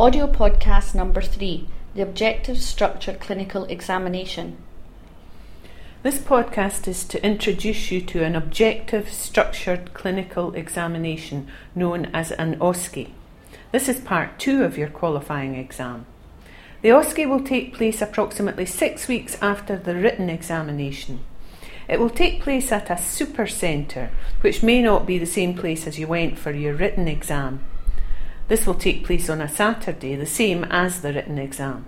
Audio podcast number three The Objective Structure Clinical Examination. This podcast is to introduce you to an objective, structured clinical examination known as an OSCE. This is part two of your qualifying exam. The OSCE will take place approximately six weeks after the written examination. It will take place at a super centre, which may not be the same place as you went for your written exam. This will take place on a Saturday, the same as the written exam.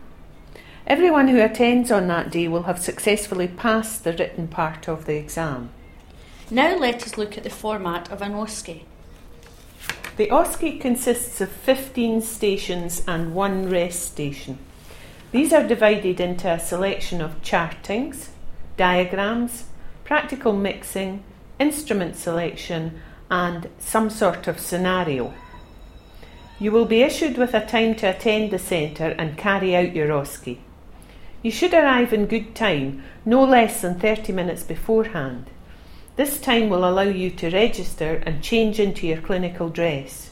Everyone who attends on that day will have successfully passed the written part of the exam. Now let us look at the format of an OSCE. The OSCE consists of 15 stations and one rest station. These are divided into a selection of chartings, diagrams, practical mixing, instrument selection, and some sort of scenario. You will be issued with a time to attend the centre and carry out your OSCE. You should arrive in good time, no less than 30 minutes beforehand. This time will allow you to register and change into your clinical dress.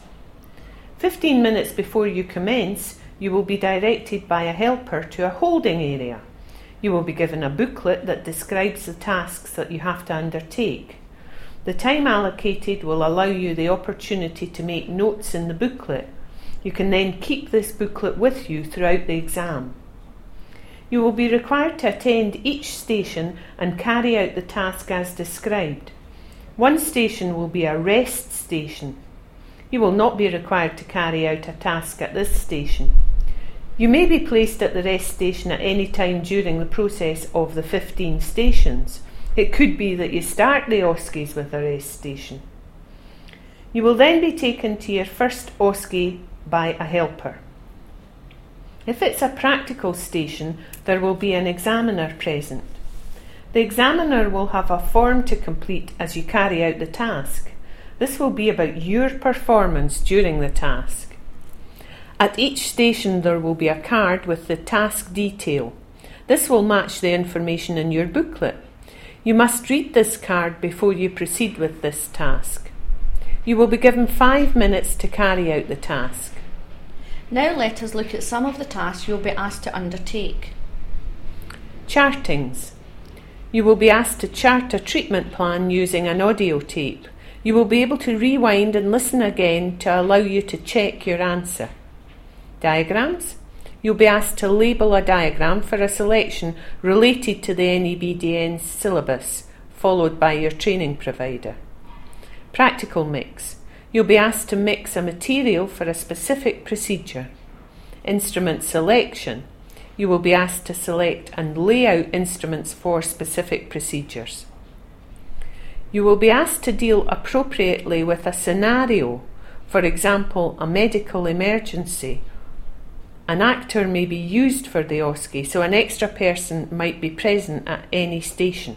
15 minutes before you commence, you will be directed by a helper to a holding area. You will be given a booklet that describes the tasks that you have to undertake. The time allocated will allow you the opportunity to make notes in the booklet you can then keep this booklet with you throughout the exam. You will be required to attend each station and carry out the task as described. One station will be a rest station. You will not be required to carry out a task at this station. You may be placed at the rest station at any time during the process of the 15 stations. It could be that you start the OSCEs with a rest station. You will then be taken to your first OSCE by a helper. If it's a practical station, there will be an examiner present. The examiner will have a form to complete as you carry out the task. This will be about your performance during the task. At each station, there will be a card with the task detail. This will match the information in your booklet. You must read this card before you proceed with this task. You will be given five minutes to carry out the task. Now let us look at some of the tasks you will be asked to undertake. Chartings. You will be asked to chart a treatment plan using an audio tape. You will be able to rewind and listen again to allow you to check your answer. Diagrams. You'll be asked to label a diagram for a selection related to the NEBDN syllabus, followed by your training provider. Practical mix. You'll be asked to mix a material for a specific procedure. Instrument selection. You will be asked to select and lay out instruments for specific procedures. You will be asked to deal appropriately with a scenario, for example, a medical emergency. An actor may be used for the OSCE, so an extra person might be present at any station.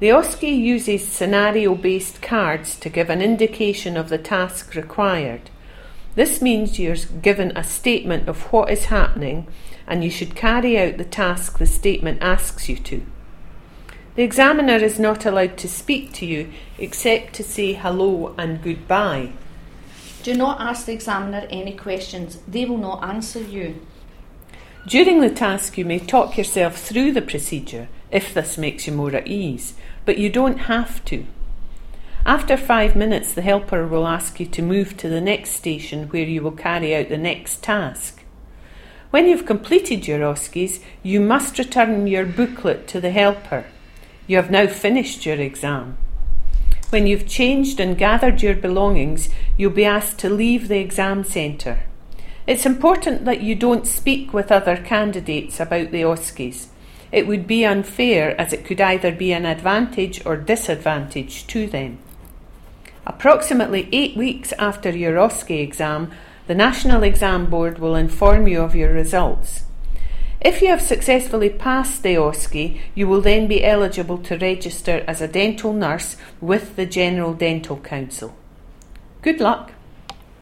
The OSCE uses scenario based cards to give an indication of the task required. This means you're given a statement of what is happening and you should carry out the task the statement asks you to. The examiner is not allowed to speak to you except to say hello and goodbye. Do not ask the examiner any questions, they will not answer you. During the task, you may talk yourself through the procedure if this makes you more at ease, but you don't have to. After five minutes, the helper will ask you to move to the next station where you will carry out the next task. When you've completed your OSCEs, you must return your booklet to the helper. You have now finished your exam. When you've changed and gathered your belongings, you'll be asked to leave the exam centre. It's important that you don't speak with other candidates about the OSCEs. It would be unfair as it could either be an advantage or disadvantage to them. Approximately eight weeks after your OSCE exam, the National Exam Board will inform you of your results. If you have successfully passed the OSCE, you will then be eligible to register as a dental nurse with the General Dental Council. Good luck!